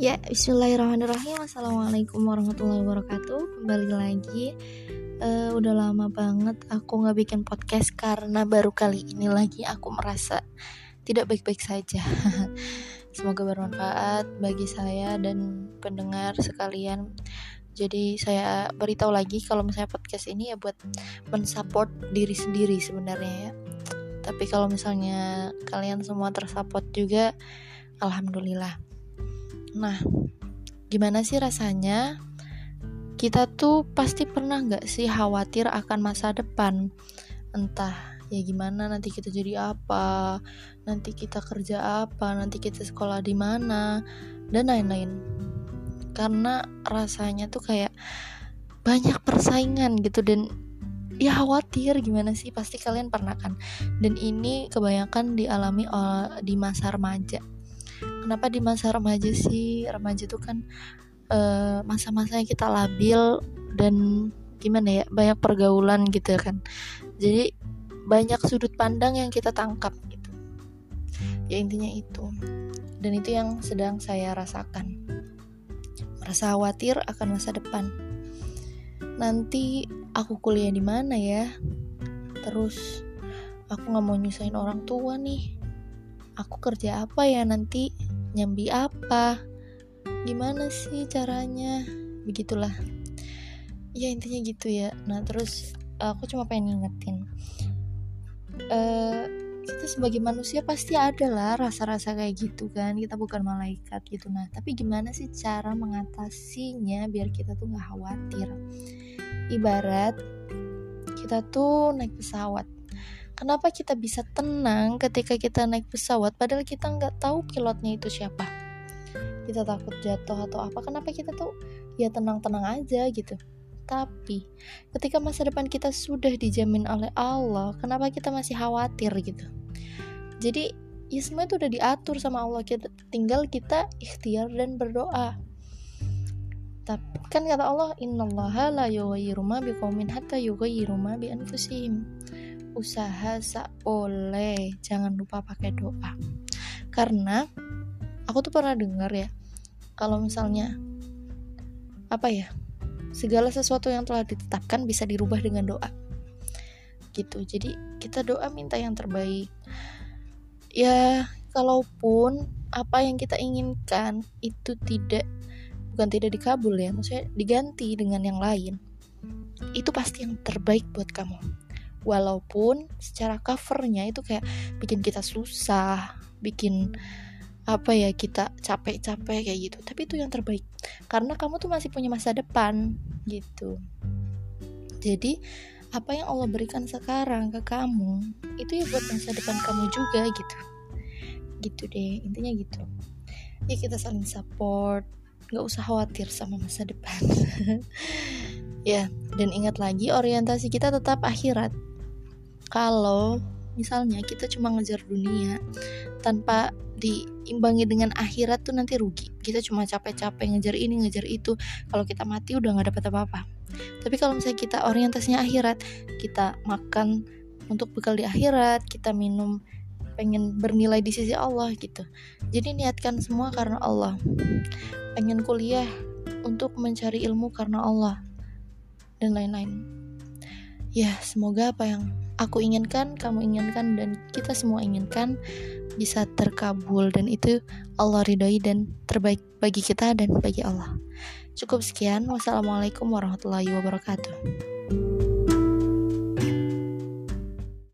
Ya, bismillahirrahmanirrahim. Assalamualaikum warahmatullahi wabarakatuh. Kembali lagi. Uh, Udah lama banget aku gak bikin podcast Karena baru kali ini lagi aku merasa Tidak baik-baik saja. Semoga bermanfaat bagi saya dan pendengar sekalian. Jadi saya beritahu lagi kalau misalnya podcast ini ya buat mensupport diri sendiri sebenarnya ya. Tapi kalau misalnya kalian semua tersupport juga alhamdulillah nah gimana sih rasanya? Kita tuh pasti pernah nggak sih khawatir akan masa depan? Entah ya gimana nanti kita jadi apa? Nanti kita kerja apa? Nanti kita sekolah di mana? Dan lain-lain. Karena rasanya tuh kayak banyak persaingan gitu dan ya khawatir gimana sih? Pasti kalian pernah kan? Dan ini kebanyakan dialami di masa remaja kenapa di masa remaja sih? Remaja itu kan uh, masa-masa yang kita labil dan gimana ya banyak pergaulan gitu kan. Jadi banyak sudut pandang yang kita tangkap gitu. Ya intinya itu. Dan itu yang sedang saya rasakan. Merasa khawatir akan masa depan. Nanti aku kuliah di mana ya? Terus aku nggak mau nyusahin orang tua nih aku kerja apa ya nanti? Nyambi apa? Gimana sih caranya? Begitulah. Ya intinya gitu ya. Nah terus aku cuma pengen ngingetin. Uh, kita sebagai manusia pasti ada lah rasa-rasa kayak gitu kan. Kita bukan malaikat gitu. Nah tapi gimana sih cara mengatasinya biar kita tuh nggak khawatir? Ibarat kita tuh naik pesawat kenapa kita bisa tenang ketika kita naik pesawat padahal kita nggak tahu pilotnya itu siapa? Kita takut jatuh atau apa kenapa kita tuh ya tenang-tenang aja gitu? Tapi ketika masa depan kita sudah dijamin oleh Allah kenapa kita masih khawatir gitu? Jadi ya semua itu udah diatur sama Allah. Kita tinggal kita ikhtiar dan berdoa. Tapi kan kata Allah innallaha la yughayyiru ma biqaumin hatta yughayyiru ma bi anfusihim usaha boleh jangan lupa pakai doa. Karena aku tuh pernah dengar ya kalau misalnya apa ya segala sesuatu yang telah ditetapkan bisa dirubah dengan doa. Gitu. Jadi kita doa minta yang terbaik. Ya kalaupun apa yang kita inginkan itu tidak bukan tidak dikabul ya maksudnya diganti dengan yang lain itu pasti yang terbaik buat kamu walaupun secara covernya itu kayak bikin kita susah bikin apa ya kita capek-capek kayak gitu. Tapi itu yang terbaik karena kamu tuh masih punya masa depan gitu. Jadi apa yang Allah berikan sekarang ke kamu itu ya buat masa depan kamu juga gitu. Gitu deh intinya gitu. Ya kita saling support nggak usah khawatir sama masa depan. Ya dan ingat lagi orientasi kita tetap akhirat kalau misalnya kita cuma ngejar dunia tanpa diimbangi dengan akhirat tuh nanti rugi. Kita cuma capek-capek ngejar ini ngejar itu. Kalau kita mati udah nggak dapat apa-apa. Tapi kalau misalnya kita orientasinya akhirat kita makan untuk bekal di akhirat kita minum pengen bernilai di sisi Allah gitu. Jadi niatkan semua karena Allah. Pengen kuliah untuk mencari ilmu karena Allah. Dan lain-lain. Ya semoga apa yang aku inginkan kamu inginkan dan kita semua inginkan bisa terkabul. Dan itu Allah ridhoi dan terbaik bagi kita dan bagi Allah. Cukup sekian. Wassalamualaikum warahmatullahi wabarakatuh